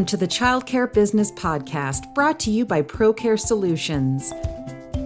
Welcome to the Childcare Business Podcast, brought to you by ProCare Solutions.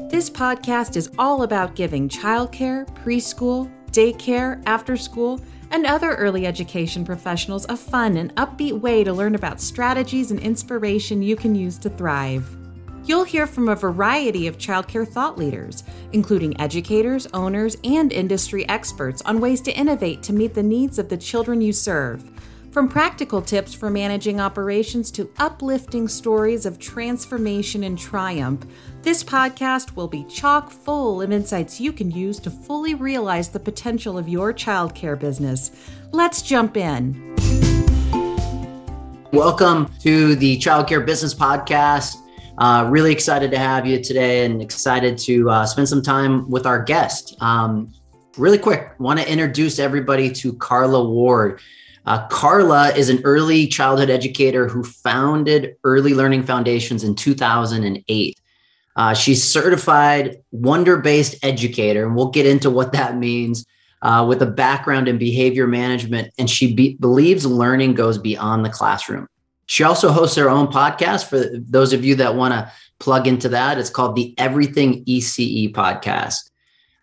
This podcast is all about giving childcare, preschool, daycare, after school, and other early education professionals a fun and upbeat way to learn about strategies and inspiration you can use to thrive. You'll hear from a variety of childcare thought leaders, including educators, owners, and industry experts on ways to innovate to meet the needs of the children you serve from practical tips for managing operations to uplifting stories of transformation and triumph, this podcast will be chock full of insights you can use to fully realize the potential of your childcare business. Let's jump in. Welcome to the Childcare Business Podcast. Uh, really excited to have you today and excited to uh, spend some time with our guest. Um, really quick, want to introduce everybody to Carla Ward. Uh, Carla is an early childhood educator who founded Early Learning Foundations in 2008. Uh, she's certified wonder based educator, and we'll get into what that means. Uh, with a background in behavior management, and she be- believes learning goes beyond the classroom. She also hosts her own podcast for those of you that want to plug into that. It's called the Everything ECE podcast.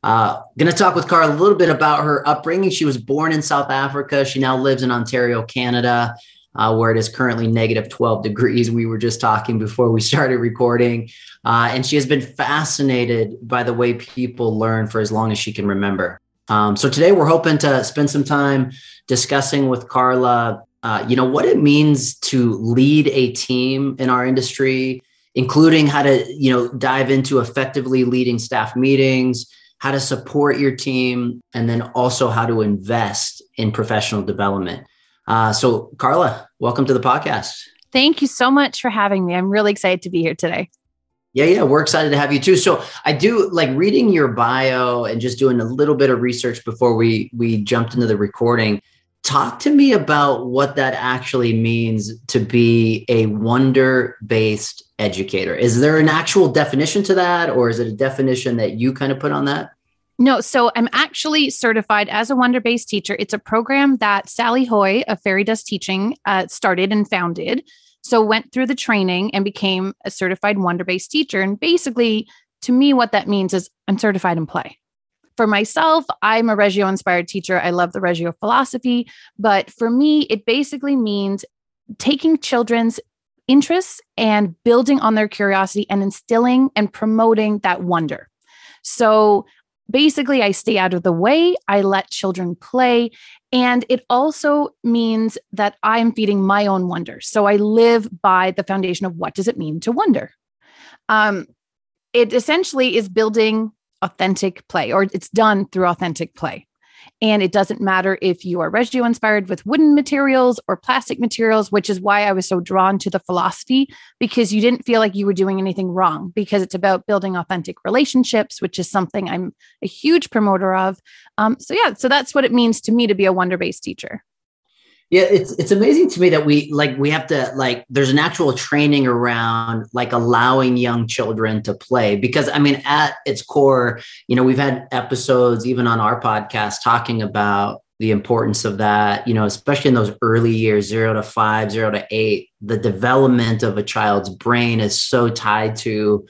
Uh, going to talk with Carla a little bit about her upbringing. She was born in South Africa. She now lives in Ontario, Canada, uh, where it is currently negative 12 degrees. We were just talking before we started recording. Uh, and she has been fascinated by the way people learn for as long as she can remember. Um, so today we're hoping to spend some time discussing with Carla, uh, you know, what it means to lead a team in our industry, including how to, you know, dive into effectively leading staff meetings, how to support your team, and then also how to invest in professional development. Uh, so, Carla, welcome to the podcast. Thank you so much for having me. I'm really excited to be here today. Yeah, yeah, we're excited to have you too. So I do like reading your bio and just doing a little bit of research before we we jumped into the recording. Talk to me about what that actually means to be a wonder based educator. Is there an actual definition to that, or is it a definition that you kind of put on that? No, so I'm actually certified as a wonder based teacher. It's a program that Sally Haughey of Fairy Dust Teaching uh, started and founded. So went through the training and became a certified wonder based teacher. And basically, to me, what that means is I'm certified in play. For myself, I'm a Reggio inspired teacher. I love the Reggio philosophy. But for me, it basically means taking children's interests and building on their curiosity and instilling and promoting that wonder. So basically, I stay out of the way, I let children play. And it also means that I'm feeding my own wonder. So I live by the foundation of what does it mean to wonder? Um, it essentially is building authentic play, or it's done through authentic play. And it doesn't matter if you are Reggio inspired with wooden materials or plastic materials, which is why I was so drawn to the philosophy because you didn't feel like you were doing anything wrong because it's about building authentic relationships, which is something I'm a huge promoter of. Um, so, yeah, so that's what it means to me to be a wonder based teacher. Yeah, it's it's amazing to me that we like we have to like there's an actual training around like allowing young children to play because I mean at its core, you know, we've had episodes even on our podcast talking about the importance of that, you know, especially in those early years, 0 to five, zero to 8, the development of a child's brain is so tied to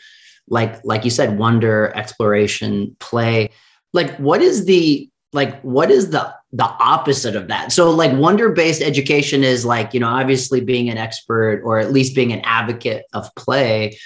like like you said wonder, exploration, play. Like what is the like what is the the opposite of that. So like wonder based education is like you know obviously being an expert or at least being an advocate of play.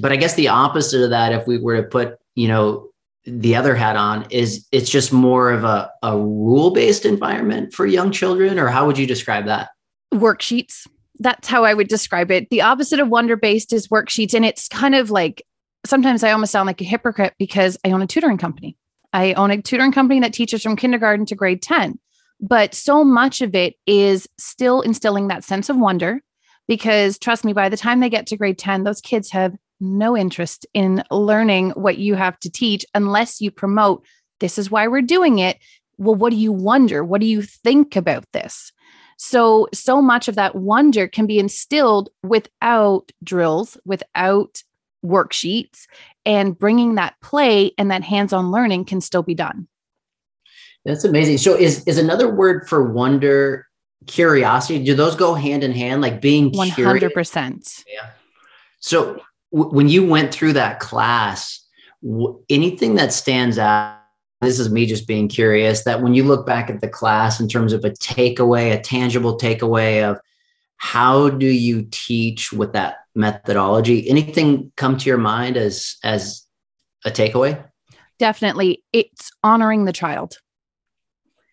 But i guess the opposite of that if we were to put you know the other hat on is it's just more of a, a rule based environment for young children or how would you describe that? Worksheets. That's how i would describe it. The opposite of wonder based is worksheets and it's kind of like sometimes i almost sound like a hypocrite because i own a tutoring company I own a tutoring company that teaches from kindergarten to grade 10. But so much of it is still instilling that sense of wonder because trust me, by the time they get to grade 10, those kids have no interest in learning what you have to teach unless you promote this is why we're doing it. Well, what do you wonder? What do you think about this? So, so much of that wonder can be instilled without drills, without worksheets and bringing that play and that hands-on learning can still be done that's amazing so is is another word for wonder curiosity do those go hand in hand like being 100%. curious? yeah so w- when you went through that class w- anything that stands out this is me just being curious that when you look back at the class in terms of a takeaway a tangible takeaway of how do you teach with that methodology anything come to your mind as as a takeaway Definitely. It's honoring the child.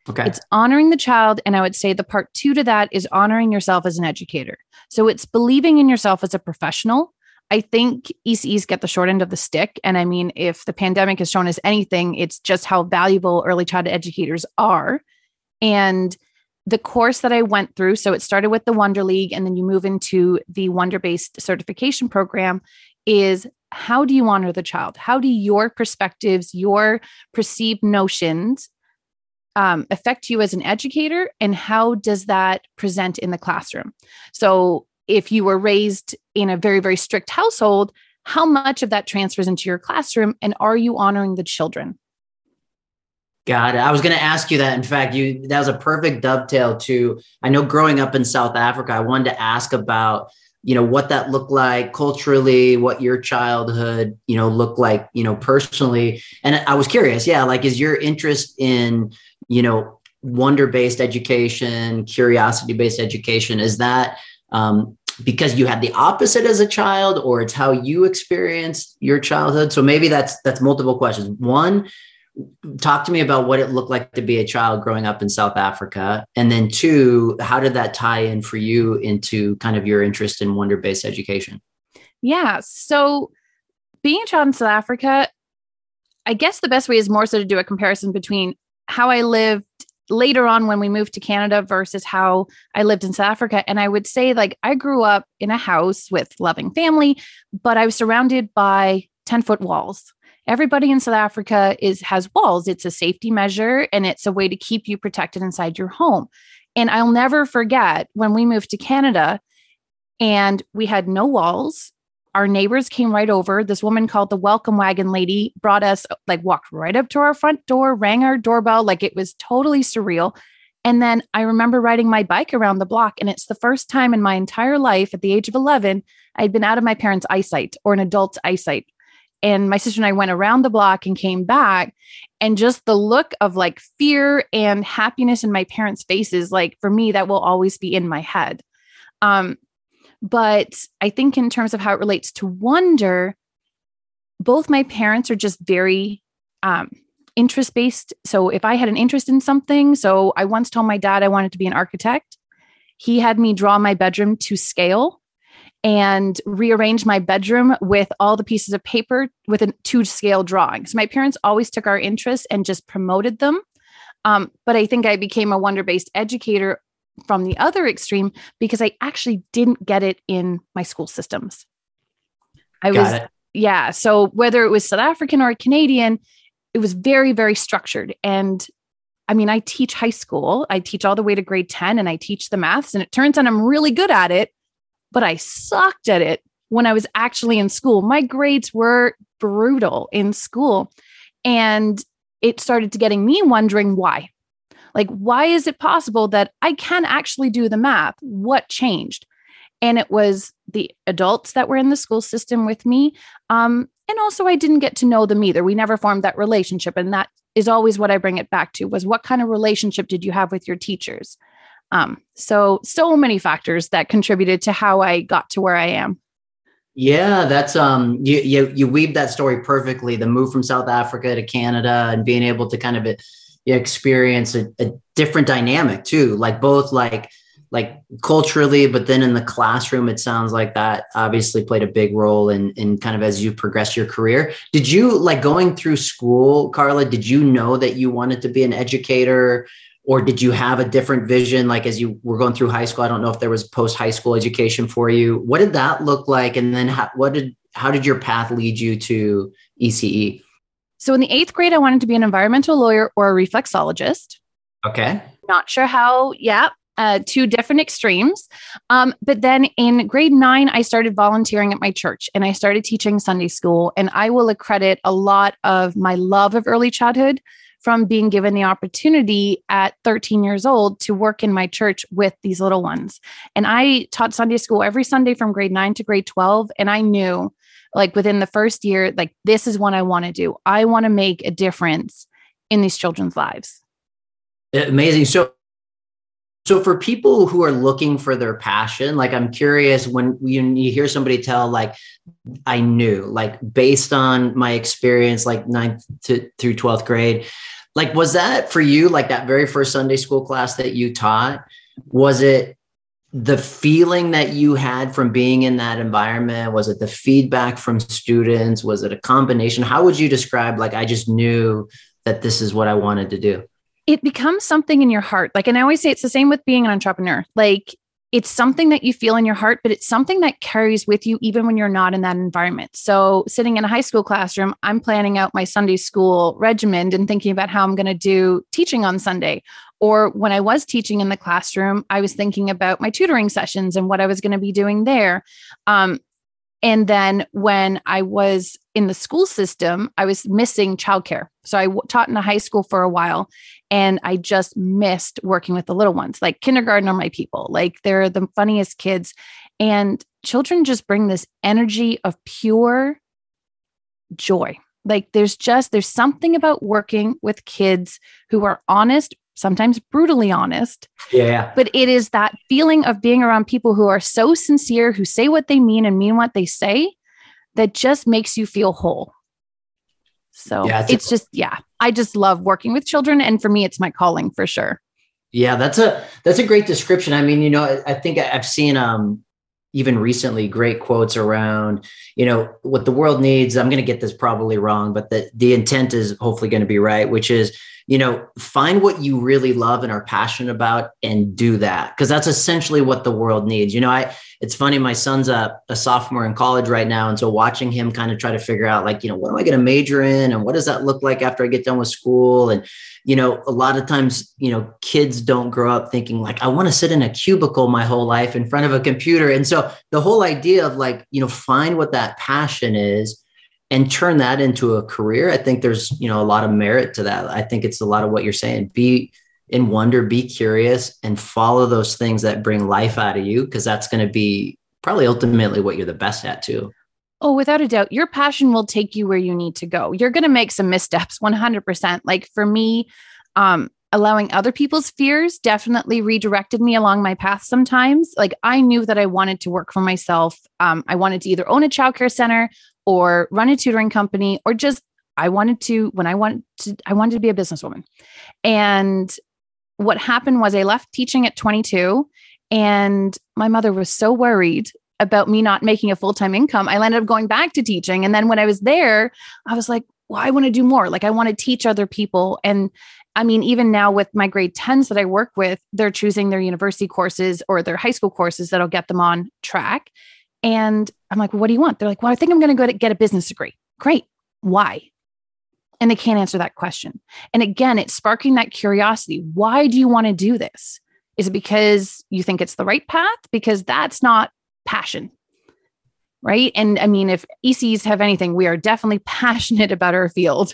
okay It's honoring the child. And I would say the part two to that is honoring yourself as an educator. So it's believing in yourself as a professional. I think ECEs get the short end of the stick. And I mean, if the pandemic has shown us anything, it's just how valuable early childhood educators are. And the course that I went through, so it started with the Wonder League, and then you move into the Wonder based certification program, is how do you honor the child? How do your perspectives, your perceived notions um, affect you as an educator and how does that present in the classroom so if you were raised in a very very strict household how much of that transfers into your classroom and are you honoring the children Got it. I was going to ask you that. In fact, you that was a perfect dovetail to. I know growing up in South Africa, I wanted to ask about you know what that looked like culturally, what your childhood you know looked like you know personally, and I was curious. Yeah, like is your interest in you know wonder based education, curiosity based education, is that um, because you had the opposite as a child, or it's how you experienced your childhood? So maybe that's that's multiple questions. One talk to me about what it looked like to be a child growing up in South Africa. And then two, how did that tie in for you into kind of your interest in wonder based education? yeah so being a child in south africa i guess the best way is more so to do a comparison between how i lived later on when we moved to canada versus how i lived in south africa and i would say like i grew up in a house with loving family but i was surrounded by 10 foot walls everybody in south africa is has walls it's a safety measure and it's a way to keep you protected inside your home and i'll never forget when we moved to canada and we had no walls our neighbors came right over. This woman called the welcome wagon lady brought us, like, walked right up to our front door, rang our doorbell. Like, it was totally surreal. And then I remember riding my bike around the block. And it's the first time in my entire life at the age of 11, I'd been out of my parents' eyesight or an adult's eyesight. And my sister and I went around the block and came back. And just the look of like fear and happiness in my parents' faces, like for me, that will always be in my head. Um, but I think in terms of how it relates to wonder, both my parents are just very um, interest based. So if I had an interest in something, so I once told my dad I wanted to be an architect. He had me draw my bedroom to scale and rearrange my bedroom with all the pieces of paper with a to scale drawing. So my parents always took our interests and just promoted them. Um, but I think I became a wonder based educator from the other extreme because I actually didn't get it in my school systems. I Got was, it. yeah. So whether it was South African or Canadian, it was very, very structured. And I mean, I teach high school, I teach all the way to grade 10 and I teach the maths, and it turns out I'm really good at it, but I sucked at it when I was actually in school. My grades were brutal in school. And it started to getting me wondering why. Like, why is it possible that I can actually do the math? What changed? And it was the adults that were in the school system with me. Um, and also, I didn't get to know them either. We never formed that relationship. And that is always what I bring it back to was what kind of relationship did you have with your teachers? Um, so, so many factors that contributed to how I got to where I am. Yeah, that's um you you you weave that story perfectly. The move from South Africa to Canada and being able to kind of uh, experience a, a different dynamic too, like both like like culturally, but then in the classroom, it sounds like that obviously played a big role in in kind of as you progress your career. Did you like going through school, Carla? Did you know that you wanted to be an educator? Or did you have a different vision? Like as you were going through high school, I don't know if there was post high school education for you. What did that look like? And then how, what did how did your path lead you to ECE? So, in the eighth grade, I wanted to be an environmental lawyer or a reflexologist. Okay. Not sure how, yeah, uh, two different extremes. Um, but then in grade nine, I started volunteering at my church and I started teaching Sunday school. And I will accredit a lot of my love of early childhood from being given the opportunity at 13 years old to work in my church with these little ones. And I taught Sunday school every Sunday from grade nine to grade 12. And I knew like within the first year, like this is what I want to do. I want to make a difference in these children's lives. Amazing. So so for people who are looking for their passion, like I'm curious when you, you hear somebody tell like I knew, like based on my experience, like ninth to through 12th grade, like was that for you, like that very first Sunday school class that you taught? Was it the feeling that you had from being in that environment? Was it the feedback from students? Was it a combination? How would you describe like I just knew that this is what I wanted to do? It becomes something in your heart. Like, and I always say it's the same with being an entrepreneur. Like, it's something that you feel in your heart, but it's something that carries with you even when you're not in that environment. So, sitting in a high school classroom, I'm planning out my Sunday school regimen and thinking about how I'm going to do teaching on Sunday. Or when I was teaching in the classroom, I was thinking about my tutoring sessions and what I was going to be doing there. Um, and then when I was in the school system, I was missing childcare. So I w- taught in a high school for a while and I just missed working with the little ones. Like kindergarten are my people, like they're the funniest kids. And children just bring this energy of pure joy. Like there's just, there's something about working with kids who are honest, sometimes brutally honest. Yeah. But it is that feeling of being around people who are so sincere, who say what they mean and mean what they say, that just makes you feel whole. So yeah, it's, a, just, yeah, I just love working with children. And for me, it's my calling for sure. Yeah, that's a that's a great description. I mean, you know, I, I think I've seen um even recently great quotes around you know what the world needs i'm going to get this probably wrong but the the intent is hopefully going to be right which is you know, find what you really love and are passionate about and do that. Cause that's essentially what the world needs. You know, I, it's funny, my son's a, a sophomore in college right now. And so watching him kind of try to figure out like, you know, what am I going to major in and what does that look like after I get done with school? And, you know, a lot of times, you know, kids don't grow up thinking like, I want to sit in a cubicle my whole life in front of a computer. And so the whole idea of like, you know, find what that passion is and turn that into a career i think there's you know a lot of merit to that. I think it's a lot of what you're saying. Be in wonder be curious and follow those things that bring life out of you because that's going to be probably ultimately what you're the best at too. Oh without a doubt. Your passion will take you where you need to go. You're going to make some missteps 100% like for me um allowing other people's fears definitely redirected me along my path sometimes. Like i knew that i wanted to work for myself. Um, i wanted to either own a childcare center or run a tutoring company or just I wanted to when I wanted to I wanted to be a businesswoman. And what happened was I left teaching at 22 and my mother was so worried about me not making a full-time income. I ended up going back to teaching and then when I was there, I was like, well, I want to do more. Like I want to teach other people and I mean, even now with my grade 10s that I work with, they're choosing their university courses or their high school courses that'll get them on track. And I'm like, what do you want? They're like, well, I think I'm going go to get a business degree. Great. Why? And they can't answer that question. And again, it's sparking that curiosity. Why do you want to do this? Is it because you think it's the right path? Because that's not passion. Right. And I mean, if ECs have anything, we are definitely passionate about our field.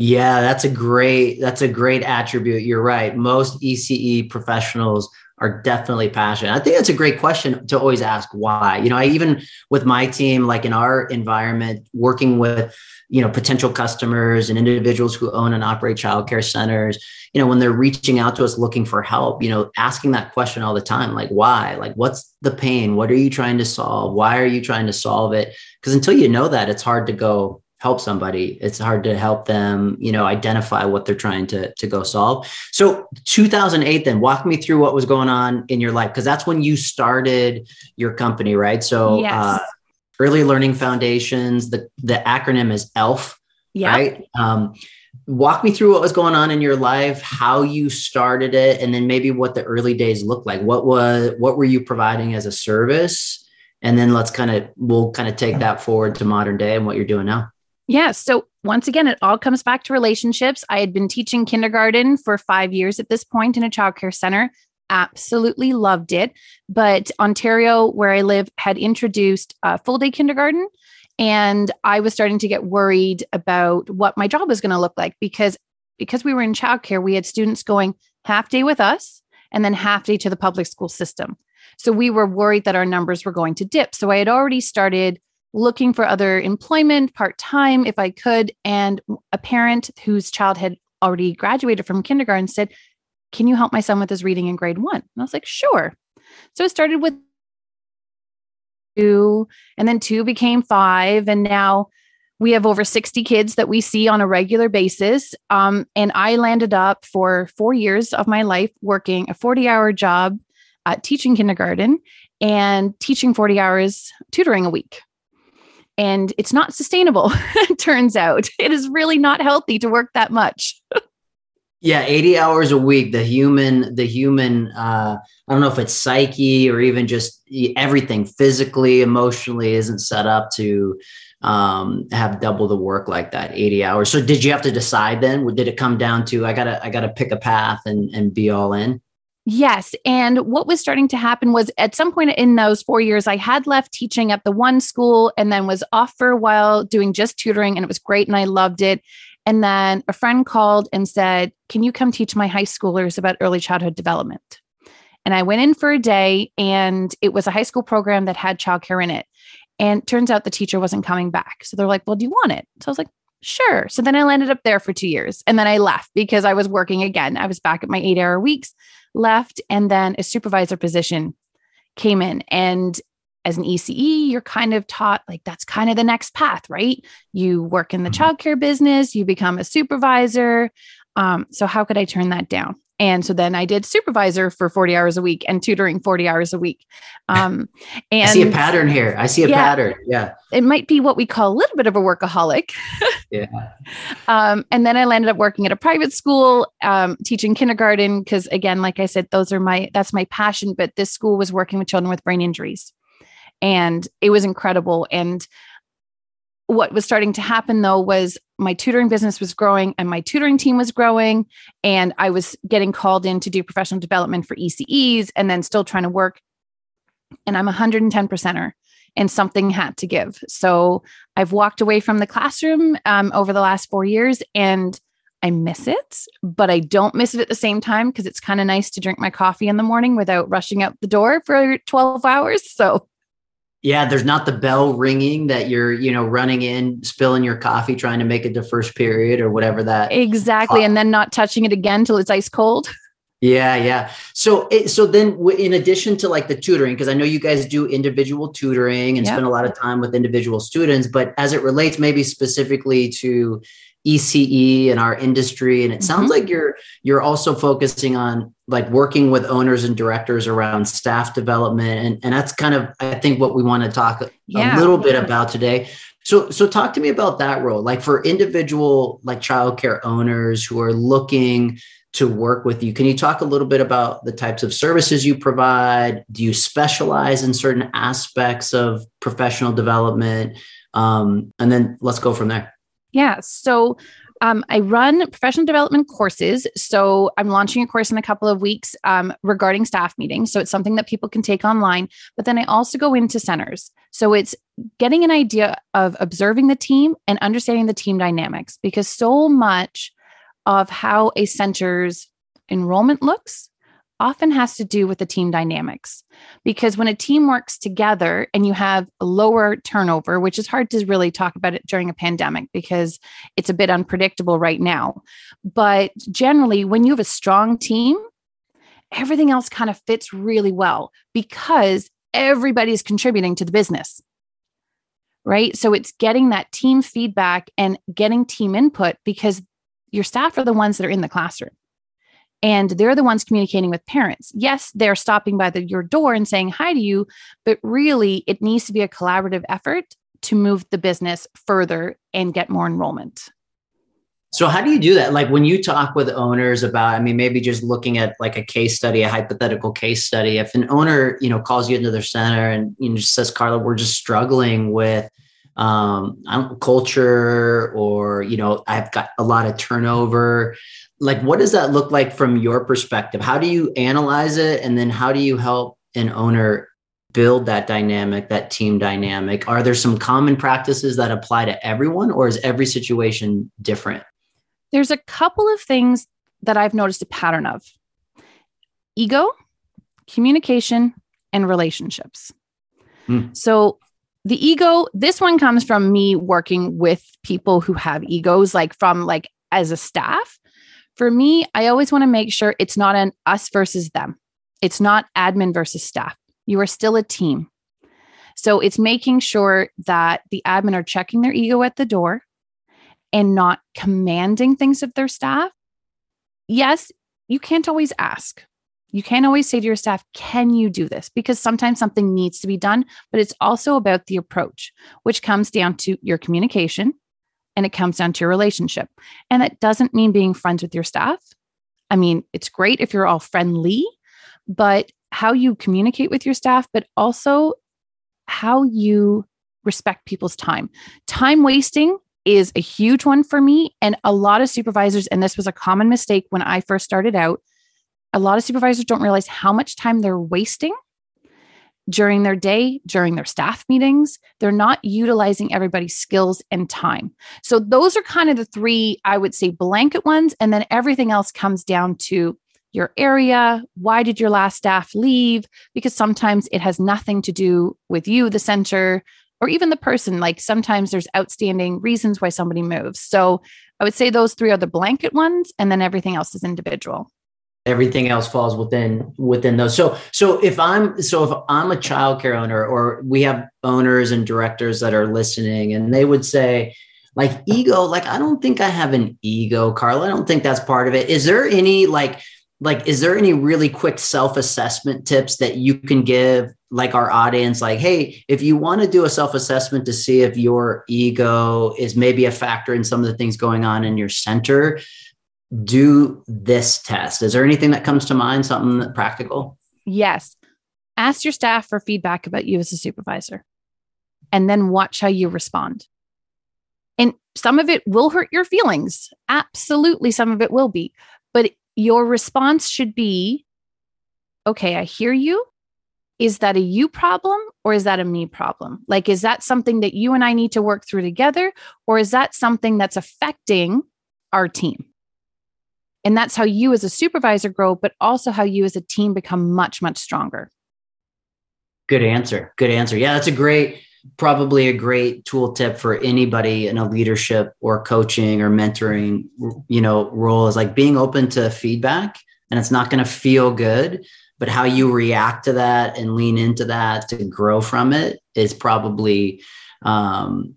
Yeah, that's a great that's a great attribute. You're right. Most ECE professionals are definitely passionate. I think that's a great question to always ask why. You know, I even with my team, like in our environment, working with, you know, potential customers and individuals who own and operate childcare centers, you know, when they're reaching out to us looking for help, you know, asking that question all the time, like why? Like what's the pain? What are you trying to solve? Why are you trying to solve it? Because until you know that, it's hard to go help somebody. It's hard to help them you know identify what they're trying to to go solve. So 2008 then walk me through what was going on in your life because that's when you started your company right? So yes. uh, early learning foundations the the acronym is elf yep. right? Um, walk me through what was going on in your life how you started it and then maybe what the early days looked like. What was what were you providing as a service? And then let's kind of we'll kind of take that forward to modern day and what you're doing now yeah. So once again, it all comes back to relationships. I had been teaching kindergarten for five years at this point in a childcare center. Absolutely loved it. But Ontario, where I live, had introduced full day kindergarten. And I was starting to get worried about what my job was going to look like because because we were in childcare, we had students going half day with us and then half day to the public school system. So we were worried that our numbers were going to dip. So I had already started looking for other employment part time if I could. And a parent whose child had already graduated from kindergarten said, Can you help my son with his reading in grade one? And I was like, Sure. So it started with two, and then two became five. And now we have over 60 kids that we see on a regular basis. Um, and I landed up for four years of my life working a 40 hour job at teaching kindergarten and teaching 40 hours tutoring a week. And it's not sustainable, turns out. It is really not healthy to work that much. yeah, 80 hours a week, the human, the human, uh, I don't know if it's psyche or even just everything physically, emotionally isn't set up to um, have double the work like that 80 hours so did you have to decide then did it come down to i gotta i gotta pick a path and and be all in Yes. And what was starting to happen was at some point in those four years, I had left teaching at the one school and then was off for a while doing just tutoring, and it was great and I loved it. And then a friend called and said, Can you come teach my high schoolers about early childhood development? And I went in for a day, and it was a high school program that had childcare in it. And turns out the teacher wasn't coming back. So they're like, Well, do you want it? So I was like, Sure. So then I landed up there for two years. And then I left because I was working again. I was back at my eight hour weeks, left, and then a supervisor position came in. And as an ECE, you're kind of taught like that's kind of the next path, right? You work in the mm-hmm. childcare business, you become a supervisor. Um, so, how could I turn that down? And so then I did supervisor for 40 hours a week and tutoring 40 hours a week. Um, and I see a pattern here. I see a yeah, pattern. Yeah. It might be what we call a little bit of a workaholic. yeah. Um, and then I landed up working at a private school, um, teaching kindergarten. Cause again, like I said, those are my, that's my passion. But this school was working with children with brain injuries and it was incredible. And what was starting to happen though was my tutoring business was growing and my tutoring team was growing and i was getting called in to do professional development for eces and then still trying to work. And i'm 110 percenter and something had to give. So i've walked away from the classroom um, over the last four years and i miss it but i don't miss it at the same time because it's kind of nice to drink my coffee in the morning without rushing out the door for 12 hours. So yeah, there's not the bell ringing that you're, you know, running in, spilling your coffee, trying to make it to first period or whatever that. Exactly, and then not touching it again till it's ice cold. Yeah, yeah. So, so then, in addition to like the tutoring, because I know you guys do individual tutoring and yep. spend a lot of time with individual students, but as it relates maybe specifically to ECE and our industry, and it mm-hmm. sounds like you're you're also focusing on like working with owners and directors around staff development and, and that's kind of i think what we want to talk yeah. a little bit about today. So so talk to me about that role. Like for individual like childcare owners who are looking to work with you can you talk a little bit about the types of services you provide? Do you specialize in certain aspects of professional development? Um, and then let's go from there yeah so um, I run professional development courses. So I'm launching a course in a couple of weeks um, regarding staff meetings. So it's something that people can take online. But then I also go into centers. So it's getting an idea of observing the team and understanding the team dynamics because so much of how a center's enrollment looks often has to do with the team dynamics. Because when a team works together and you have lower turnover, which is hard to really talk about it during a pandemic because it's a bit unpredictable right now. But generally, when you have a strong team, everything else kind of fits really well because everybody's contributing to the business. Right. So it's getting that team feedback and getting team input because your staff are the ones that are in the classroom and they're the ones communicating with parents. Yes, they're stopping by the, your door and saying hi to you, but really it needs to be a collaborative effort to move the business further and get more enrollment. So how do you do that? Like when you talk with owners about, I mean, maybe just looking at like a case study, a hypothetical case study. If an owner, you know, calls you into their center and you know, just says, Carla, we're just struggling with um, culture, or you know, I've got a lot of turnover like what does that look like from your perspective how do you analyze it and then how do you help an owner build that dynamic that team dynamic are there some common practices that apply to everyone or is every situation different There's a couple of things that I've noticed a pattern of ego, communication, and relationships. Mm. So, the ego, this one comes from me working with people who have egos, like from like as a staff. For me, I always want to make sure it's not an us versus them. It's not admin versus staff. You are still a team. So it's making sure that the admin are checking their ego at the door and not commanding things of their staff. Yes, you can't always ask. You can't always say to your staff, Can you do this? Because sometimes something needs to be done, but it's also about the approach, which comes down to your communication and it comes down to your relationship. And that doesn't mean being friends with your staff. I mean, it's great if you're all friendly, but how you communicate with your staff, but also how you respect people's time. Time wasting is a huge one for me. And a lot of supervisors, and this was a common mistake when I first started out, a lot of supervisors don't realize how much time they're wasting during their day, during their staff meetings. They're not utilizing everybody's skills and time. So, those are kind of the three, I would say, blanket ones. And then everything else comes down to your area. Why did your last staff leave? Because sometimes it has nothing to do with you, the center, or even the person. Like sometimes there's outstanding reasons why somebody moves. So I would say those three are the blanket ones, and then everything else is individual. Everything else falls within within those. So so if I'm so if I'm a childcare owner, or we have owners and directors that are listening, and they would say, like ego, like I don't think I have an ego, Carla. I don't think that's part of it. Is there any like like is there any really quick self-assessment tips that you can give like our audience like hey if you want to do a self-assessment to see if your ego is maybe a factor in some of the things going on in your center do this test is there anything that comes to mind something practical yes ask your staff for feedback about you as a supervisor and then watch how you respond and some of it will hurt your feelings absolutely some of it will be but your response should be okay, I hear you. Is that a you problem or is that a me problem? Like, is that something that you and I need to work through together or is that something that's affecting our team? And that's how you as a supervisor grow, but also how you as a team become much, much stronger. Good answer. Good answer. Yeah, that's a great probably a great tool tip for anybody in a leadership or coaching or mentoring you know role is like being open to feedback and it's not going to feel good but how you react to that and lean into that to grow from it is probably um,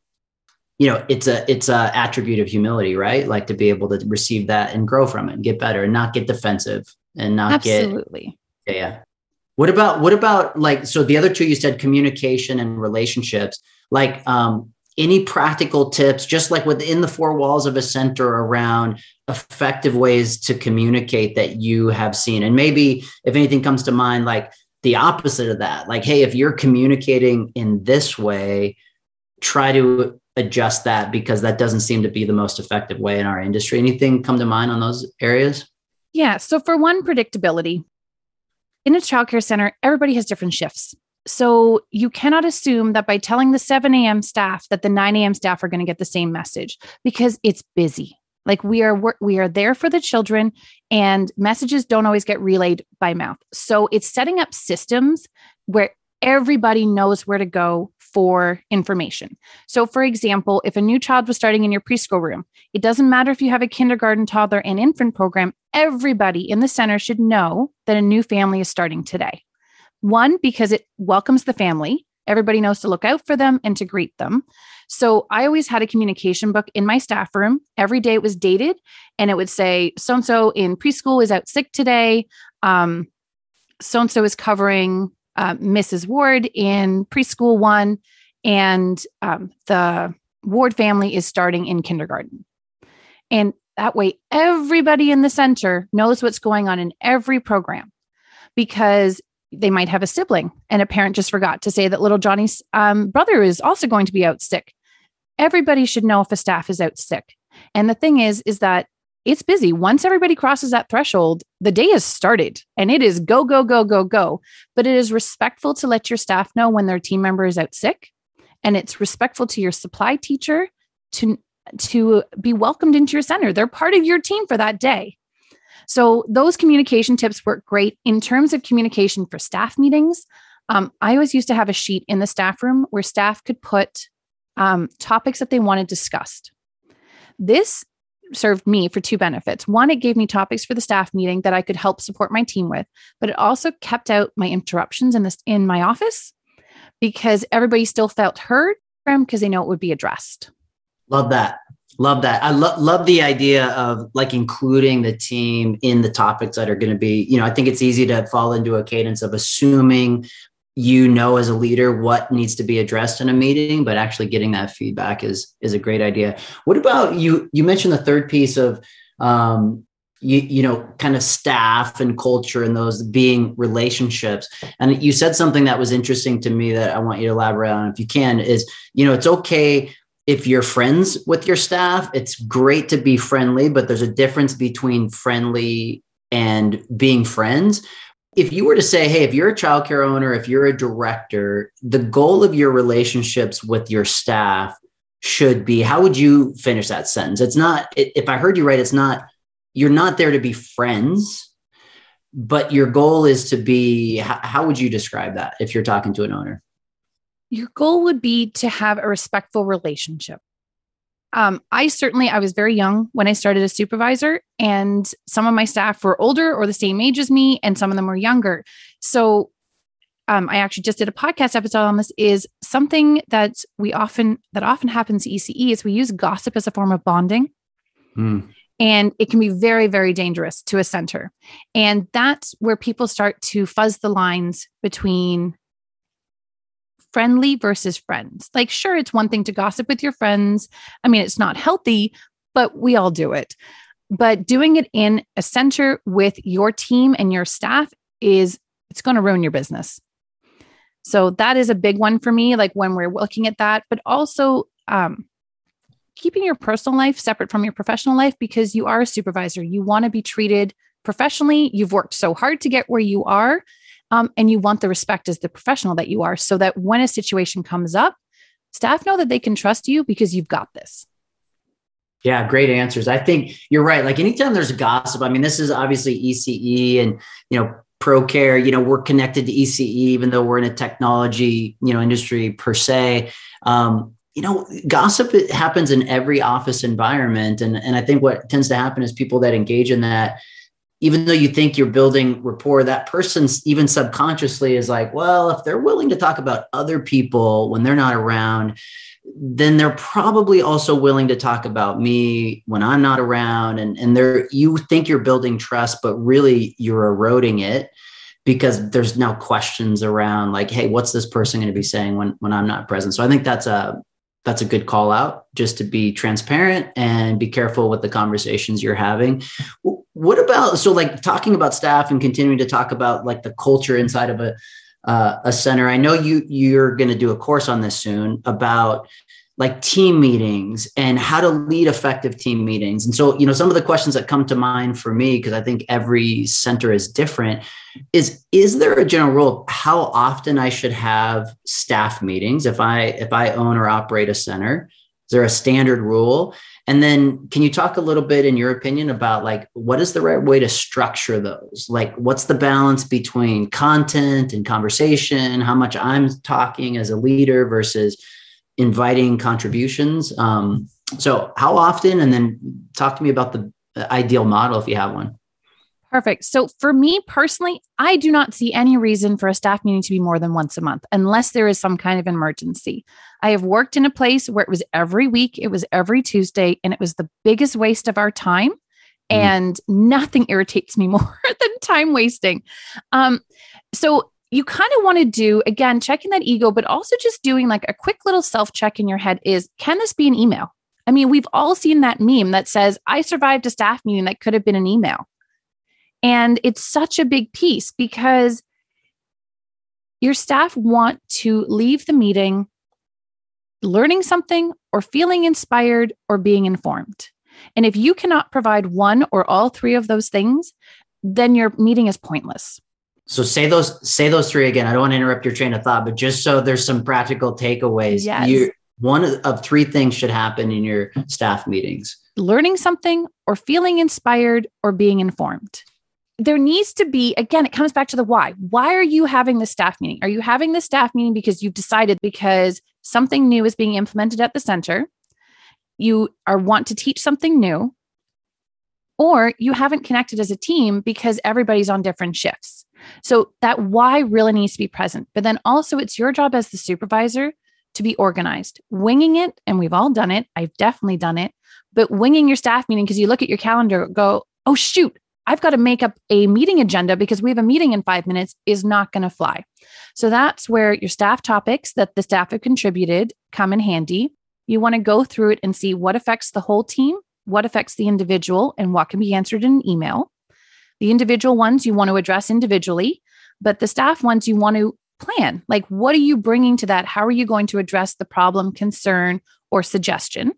you know it's a it's a attribute of humility right? Like to be able to receive that and grow from it and get better and not get defensive and not get absolutely. Get yeah. What about what about like so the other two you said communication and relationships like um any practical tips just like within the four walls of a center around effective ways to communicate that you have seen? And maybe if anything comes to mind like the opposite of that like hey if you're communicating in this way try to adjust that because that doesn't seem to be the most effective way in our industry anything come to mind on those areas yeah so for one predictability in a childcare center, everybody has different shifts. So you cannot assume that by telling the 7 a.m. staff that the 9 a.m. staff are going to get the same message because it's busy. Like we are we are there for the children and messages don't always get relayed by mouth. So it's setting up systems where everybody knows where to go for information. So, for example, if a new child was starting in your preschool room, it doesn't matter if you have a kindergarten, toddler, and infant program, everybody in the center should know that a new family is starting today. One, because it welcomes the family. Everybody knows to look out for them and to greet them. So I always had a communication book in my staff room. Every day it was dated and it would say, so and so in preschool is out sick today. Um, so and so is covering uh, Mrs. Ward in preschool one, and um, the Ward family is starting in kindergarten. And that way, everybody in the center knows what's going on in every program because they might have a sibling and a parent just forgot to say that little Johnny's um, brother is also going to be out sick. Everybody should know if a staff is out sick. And the thing is, is that it's busy. Once everybody crosses that threshold, the day has started and it is go, go, go, go, go. But it is respectful to let your staff know when their team member is out sick. And it's respectful to your supply teacher to to be welcomed into your center. They're part of your team for that day. So those communication tips work great in terms of communication for staff meetings. Um, I always used to have a sheet in the staff room where staff could put um, topics that they wanted discussed. This served me for two benefits. One, it gave me topics for the staff meeting that I could help support my team with, but it also kept out my interruptions in this in my office because everybody still felt heard because they know it would be addressed. Love that. Love that. I lo- love the idea of like including the team in the topics that are going to be, you know, I think it's easy to fall into a cadence of assuming you know as a leader what needs to be addressed in a meeting but actually getting that feedback is is a great idea. What about you you mentioned the third piece of um, you, you know kind of staff and culture and those being relationships. And you said something that was interesting to me that i want you to elaborate on if you can is you know it's okay if you're friends with your staff. It's great to be friendly but there's a difference between friendly and being friends if you were to say, hey, if you're a childcare owner, if you're a director, the goal of your relationships with your staff should be how would you finish that sentence? It's not, if I heard you right, it's not, you're not there to be friends, but your goal is to be, how, would you describe that if you're talking to an owner? Your goal would be to have a respectful relationship um, I certainly I was very young when I started as supervisor, and some of my staff were older or the same age as me, and some of them were younger. So um, I actually just did a podcast episode on this. Is something that we often that often happens to ECE is we use gossip as a form of bonding. Mm. And it can be very, very dangerous to a center. And that's where people start to fuzz the lines between friendly versus friends. Like, sure, it's one thing to gossip with your friends. I mean, it's not healthy, but we all do it. But doing it in a center with your team and your staff is it's going to ruin your business. So that is a big one for me, like when we're looking at that, but also um, keeping your personal life separate from your professional life because you are a supervisor. You want to be treated professionally. You've worked so hard to get where you are um, and you want the respect as the professional that you are so that when a situation comes up staff know that they can trust you because you've got this. Yeah great answers. I think you're right. Like anytime there's gossip i mean this is obviously ece and you know ProCare you know we're connected to ece even though we're in a technology you know industry per se. Um, you know gossip happens in every office environment. And, and i think what tends to happen is people that engage in that even though you think you're building rapport, that person even subconsciously is like, well, if they're willing to talk about other people when they're not around, then they're probably also willing to talk about me when I'm not around. And, and they're, you think you're building trust, but really you're eroding it because there's now questions around like, hey, what's this person going to be saying when, when I'm not present? So I think that's a, that's a good call out just to be transparent and be careful with the conversations you're having. What about so like talking about staff and continuing to talk about like the culture inside of a uh, a center i know you you're going to do a course on this soon about like team meetings and how to lead effective team meetings. And so, you know, some of the questions that come to mind for me, because I think every center is different, is is there a general rule of how often I should have staff meetings if I if I own or operate a center? Is there a standard rule? And then can you talk a little bit in your opinion about like what is the right way to structure those? Like what's the balance between content and conversation, how much I'm talking as a leader versus inviting contributions. Um, so, how often? And then talk to me about the ideal model if you have one. Perfect. So, for me personally, I do not see any reason for a staff meeting to be more than once a month unless there is some kind of emergency. I have worked in a place where it was every week, it was every Tuesday, and it was the biggest waste of our time. Mm. And nothing irritates me more than time wasting. Um, so, you kind of want to do again checking that ego but also just doing like a quick little self check in your head is can this be an email? I mean we've all seen that meme that says i survived a staff meeting that could have been an email. And it's such a big piece because your staff want to leave the meeting learning something or feeling inspired or being informed. And if you cannot provide one or all three of those things then your meeting is pointless so say those say those three again. I don't want to interrupt your train of thought, but just so there's some practical takeaways. Yes. You one of three things should happen in your staff meetings learning something or feeling inspired or being informed there needs to be again it comes back to the why why are you having the staff meeting are you having the staff meeting because you've decided because something new is being implemented at the center you are want to teach something new or you haven't connected as a team because everybody's on different shifts. So that why really needs to be present. But then also it's your job as the supervisor to be organized. Winging it and we've all done it. I've definitely done it. But winging your staff meeting because you look at your calendar go oh shoot I've got to make up a meeting agenda because we have a meeting in five minutes is not going to fly. So that's where your staff topics that the staff have contributed come in handy. You want to go through it and see what affects the whole team, what affects the individual, and what can be answered in an email. The individual ones you want to address individually, but the staff ones you want to plan. Like, what are you bringing to that? How are you going to address the problem, concern, or suggestion?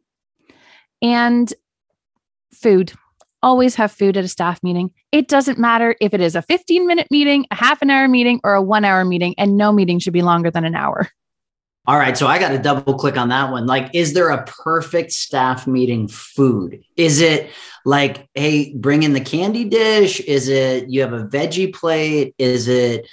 And food always have food at a staff meeting. It doesn't matter if it is a 15 minute meeting, a half an hour meeting, or a one hour meeting, and no meeting should be longer than an hour. All right. So I got to double click on that one. Like, is there a perfect staff meeting food? Is it like, hey, bring in the candy dish? Is it you have a veggie plate? Is it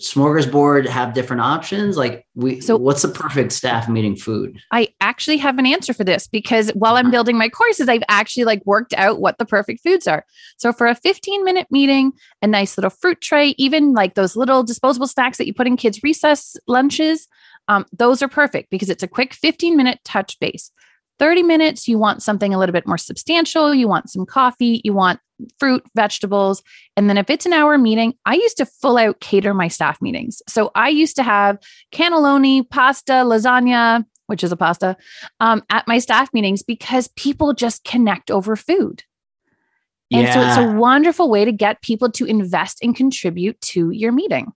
smorgasbord have different options like we so what's the perfect staff meeting food i actually have an answer for this because while i'm building my courses i've actually like worked out what the perfect foods are so for a 15 minute meeting a nice little fruit tray even like those little disposable snacks that you put in kids recess lunches um, those are perfect because it's a quick 15 minute touch base 30 minutes, you want something a little bit more substantial. You want some coffee, you want fruit, vegetables. And then if it's an hour meeting, I used to full out cater my staff meetings. So I used to have cannelloni, pasta, lasagna, which is a pasta, um, at my staff meetings because people just connect over food. And yeah. so it's a wonderful way to get people to invest and contribute to your meeting.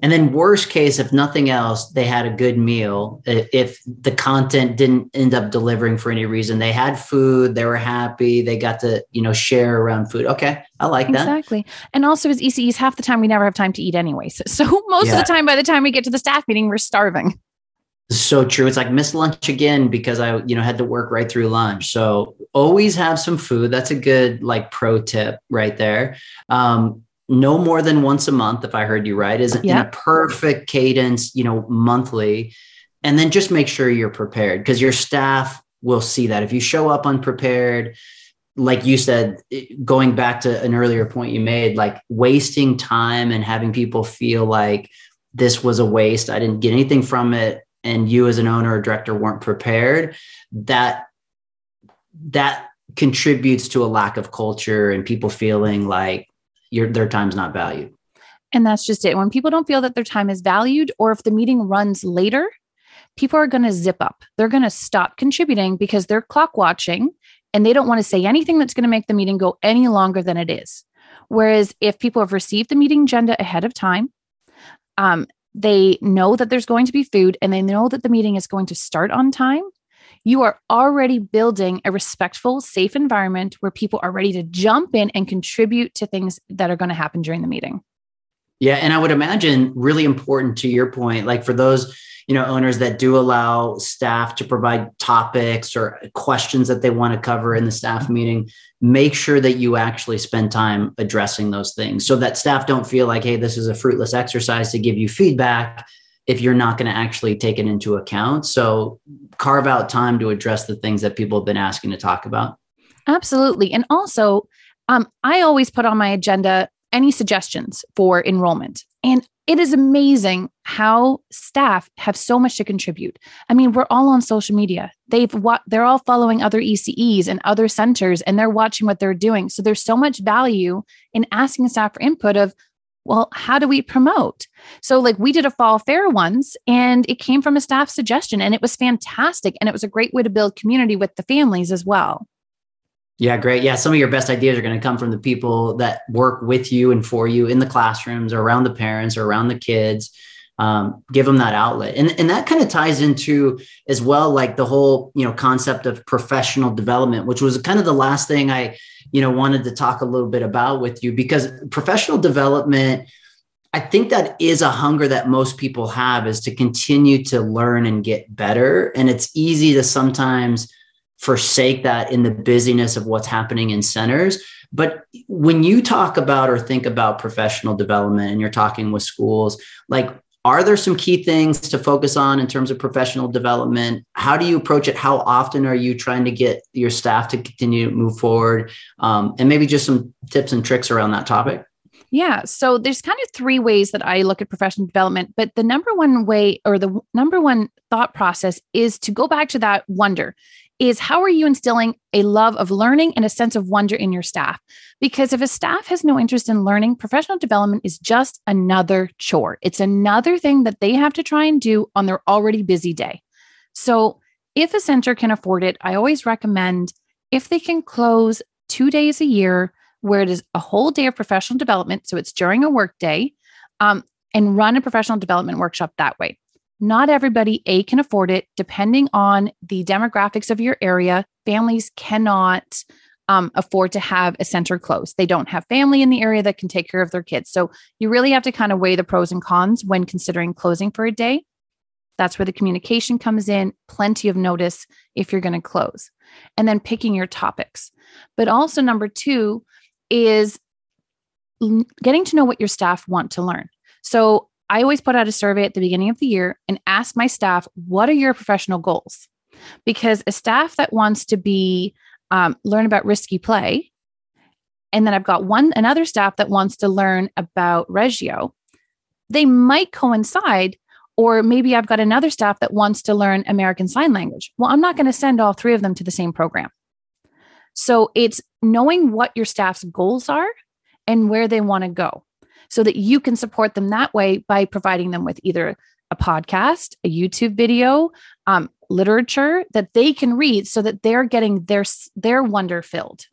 And then, worst case, if nothing else, they had a good meal. If the content didn't end up delivering for any reason, they had food, they were happy, they got to, you know, share around food. Okay. I like that. Exactly. And also, as ECEs, half the time we never have time to eat anyway. So, so most yeah. of the time, by the time we get to the staff meeting, we're starving. So true. It's like miss lunch again because I, you know, had to work right through lunch. So always have some food. That's a good like pro tip right there. Um, no more than once a month, if I heard you right, is yeah. in a perfect cadence, you know, monthly. And then just make sure you're prepared because your staff will see that. If you show up unprepared, like you said, going back to an earlier point you made, like wasting time and having people feel like this was a waste, I didn't get anything from it, and you as an owner or director weren't prepared, that that contributes to a lack of culture and people feeling like your their time's not valued. And that's just it. When people don't feel that their time is valued, or if the meeting runs later, people are going to zip up. They're going to stop contributing because they're clock watching and they don't want to say anything that's going to make the meeting go any longer than it is. Whereas if people have received the meeting agenda ahead of time, um, they know that there's going to be food and they know that the meeting is going to start on time, you are already building a respectful, safe environment where people are ready to jump in and contribute to things that are going to happen during the meeting. Yeah. And I would imagine really important to your point, like for those, you know, owners that do allow staff to provide topics or questions that they want to cover in the staff meeting, make sure that you actually spend time addressing those things so that staff don't feel like, hey, this is a fruitless exercise to give you feedback if you're not going to actually take it into account. So carve out time to address the things that people have been asking to talk about. Absolutely. And also, um, I always put on my agenda any suggestions for enrollment. And it is amazing how staff have so much to contribute. I mean, we're all on social media. They've what they're all following other ECEs and other centers and they're watching what they're doing. So there's so much value in asking staff for input of well, how do we promote? So, like, we did a fall fair once and it came from a staff suggestion and it was fantastic. And it was a great way to build community with the families as well. Yeah, great. Yeah, some of your best ideas are going to come from the people that work with you and for you in the classrooms or around the parents or around the kids. Um, give them that outlet, and and that kind of ties into as well, like the whole you know concept of professional development, which was kind of the last thing I you know wanted to talk a little bit about with you because professional development I think that is a hunger that most people have is to continue to learn and get better. And it's easy to sometimes forsake that in the busyness of what's happening in centers. But when you talk about or think about professional development and you're talking with schools, like are there some key things to focus on in terms of professional development? How do you approach it? How often are you trying to get your staff to continue to move forward? Um, and maybe just some tips and tricks around that topic. Yeah. So there's kind of three ways that I look at professional development, but the number one way or the number one thought process is to go back to that wonder is how are you instilling a love of learning and a sense of wonder in your staff? Because if a staff has no interest in learning, professional development is just another chore. It's another thing that they have to try and do on their already busy day. So, if a center can afford it, I always recommend if they can close two days a year where it is a whole day of professional development. So, it's during a work day um, and run a professional development workshop that way. Not everybody, A, can afford it. Depending on the demographics of your area, families cannot um, afford to have a center close. They don't have family in the area that can take care of their kids. So you really have to kind of weigh the pros and cons when considering closing for a day. That's where the communication comes in, plenty of notice if you're going to close, and then picking your topics. But also, number two is getting to know what your staff want to learn. So I always put out a survey at the beginning of the year and ask my staff, what are your professional goals? Because a staff that wants to be um, learn about risky play, and then I've got one another staff that wants to learn about Reggio, they might coincide. Or maybe I've got another staff that wants to learn American Sign Language. Well, I'm not going to send all three of them to the same program. So it's knowing what your staff's goals are and where they want to go so that you can support them that way by providing them with either a podcast, a YouTube video, um, literature that they can read so that they're getting their their wonder filled.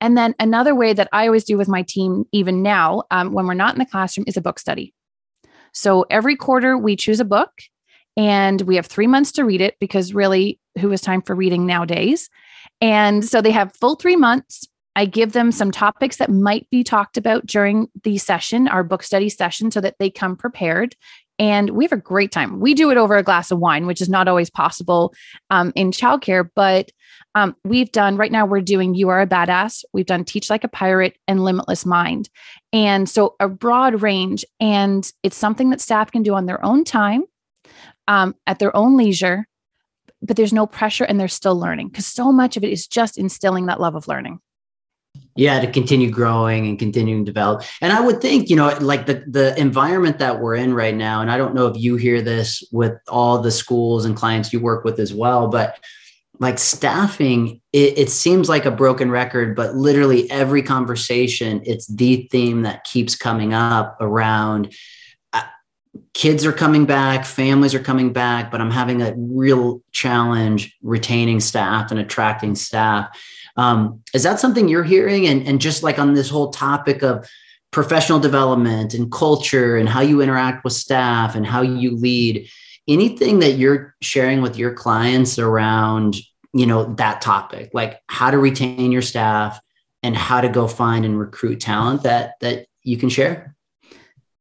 And then another way that I always do with my team, even now, um, when we're not in the classroom, is a book study. So every quarter we choose a book and we have three months to read it because really, who has time for reading nowadays? And so they have full three months. I give them some topics that might be talked about during the session, our book study session, so that they come prepared. And we have a great time. We do it over a glass of wine, which is not always possible um, in childcare, but um, we've done right now, we're doing You Are a Badass. We've done Teach Like a Pirate and Limitless Mind. And so a broad range. And it's something that staff can do on their own time, um, at their own leisure, but there's no pressure and they're still learning because so much of it is just instilling that love of learning yeah to continue growing and continuing to develop. And i would think you know like the the environment that we're in right now and i don't know if you hear this with all the schools and clients you work with as well but like staffing it, it seems like a broken record but literally every conversation it's the theme that keeps coming up around uh, kids are coming back families are coming back but i'm having a real challenge retaining staff and attracting staff um, is that something you're hearing? And, and just like on this whole topic of professional development and culture and how you interact with staff and how you lead, anything that you're sharing with your clients around, you know, that topic, like how to retain your staff and how to go find and recruit talent that that you can share?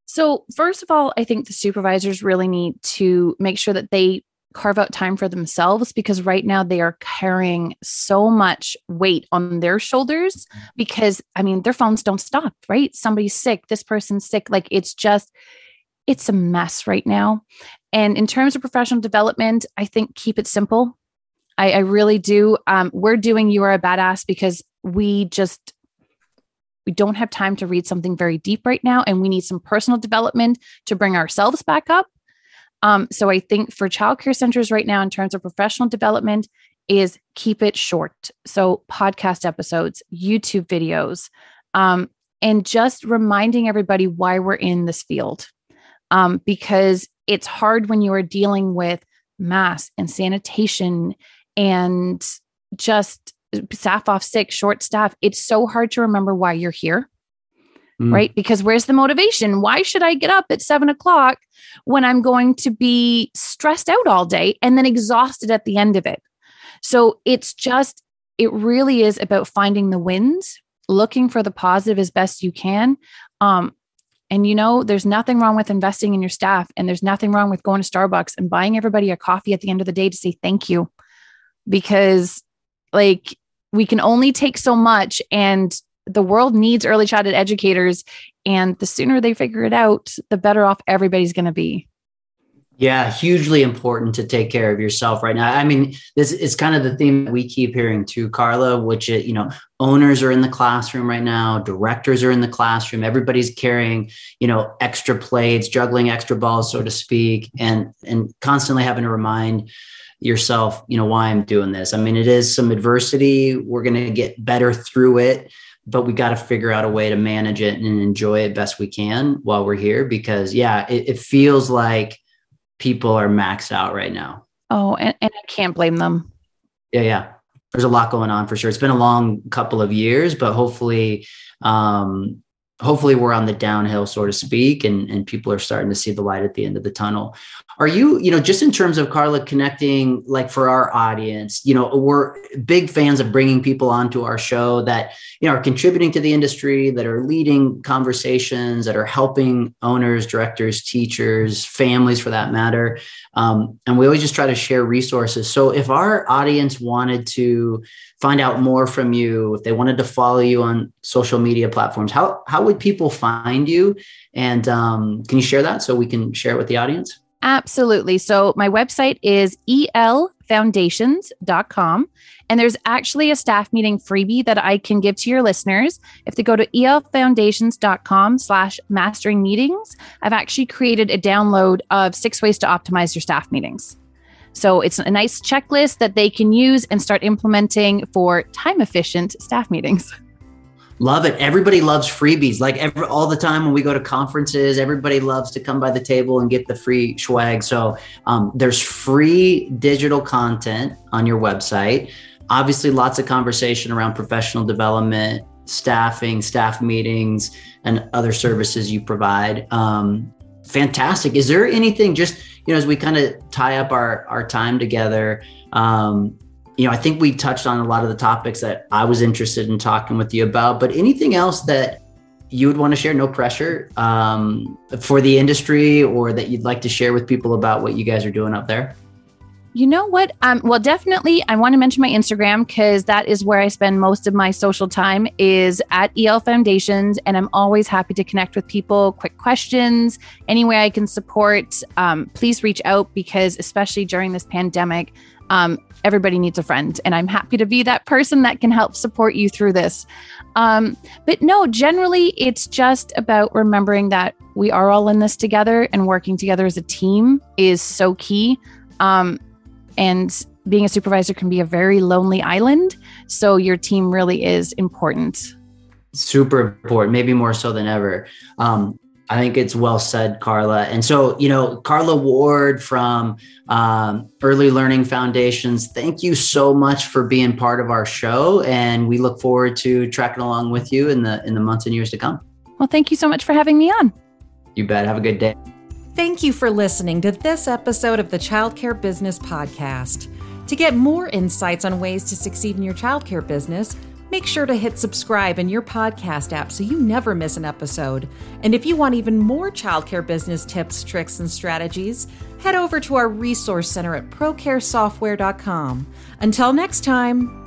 So, first of all, I think the supervisors really need to make sure that they carve out time for themselves because right now they are carrying so much weight on their shoulders because I mean their phones don't stop, right? Somebody's sick, this person's sick. Like it's just, it's a mess right now. And in terms of professional development, I think keep it simple. I, I really do. Um, we're doing You Are a Badass because we just we don't have time to read something very deep right now and we need some personal development to bring ourselves back up um, so I think for childcare centers right now, in terms of professional development, is keep it short. So podcast episodes, YouTube videos, um, and just reminding everybody why we're in this field. Um, because it's hard when you are dealing with mass and sanitation and just staff off sick, short staff. It's so hard to remember why you're here mm. right? Because where's the motivation? Why should I get up at seven o'clock when I'm going to be stressed out all day and then exhausted at the end of it? So it's just, it really is about finding the wins, looking for the positive as best you can. Um, And you know, there's nothing wrong with investing in your staff, and there's nothing wrong with going to Starbucks and buying everybody a coffee at the end of the day to say thank you. Because, like, we can only take so much, and the world needs early childhood educators. And the sooner they figure it out, the better off everybody's going to be. Yeah, hugely important to take care of yourself right now. I mean, this is kind of the theme that we keep hearing too, Carla, which is, you know, owners are in the classroom right now, directors are in the classroom, everybody's carrying, you know, extra plates, juggling extra balls, so to speak, and and constantly having to remind yourself, you know, why I'm doing this. I mean, it is some adversity. We're going to get better through it but we got to figure out a way to manage it and enjoy it best we can while we're here because yeah it, it feels like people are maxed out right now. Oh, and, and I can't blame them. Yeah, yeah. There's a lot going on for sure. It's been a long couple of years, but hopefully, um, hopefully we're on the downhill, so to speak, and, and people are starting to see the light at the end of the tunnel. Are you, you know, just in terms of Carla connecting, like for our audience, you know, we're big fans of bringing people onto our show that, you know, are contributing to the industry, that are leading conversations, that are helping owners, directors, teachers, families for that matter. Um, and we always just try to share resources. So if our audience wanted to find out more from you, if they wanted to follow you on social media platforms, how, how would people find you? And um, can you share that so we can share it with the audience? Absolutely. So my website is elfoundations.com. And there's actually a staff meeting freebie that I can give to your listeners. If they go to elfoundations.com slash mastering meetings, I've actually created a download of six ways to optimize your staff meetings. So it's a nice checklist that they can use and start implementing for time efficient staff meetings. Love it. Everybody loves freebies. Like every all the time when we go to conferences, everybody loves to come by the table and get the free swag. So um, there's free digital content on your website. Obviously, lots of conversation around professional development, staffing, staff meetings, and other services you provide. Um, fantastic. Is there anything just you know as we kind of tie up our our time together? Um, you know, I think we touched on a lot of the topics that I was interested in talking with you about, but anything else that you would want to share, no pressure, um, for the industry or that you'd like to share with people about what you guys are doing up there? You know what? Um, well, definitely, I want to mention my Instagram because that is where I spend most of my social time is at EL Foundations, and I'm always happy to connect with people. Quick questions, any way I can support, um, please reach out because especially during this pandemic, um, everybody needs a friend, and I'm happy to be that person that can help support you through this. Um, but no, generally, it's just about remembering that we are all in this together, and working together as a team is so key. Um, and being a supervisor can be a very lonely island. So your team really is important. Super important, maybe more so than ever. Um, I think it's well said, Carla. And so, you know, Carla Ward from um, Early Learning Foundations, thank you so much for being part of our show, and we look forward to tracking along with you in the in the months and years to come. Well, thank you so much for having me on. You bet. Have a good day. Thank you for listening to this episode of the Childcare Business Podcast. To get more insights on ways to succeed in your childcare business Make sure to hit subscribe in your podcast app so you never miss an episode. And if you want even more childcare business tips, tricks, and strategies, head over to our resource center at procaresoftware.com. Until next time.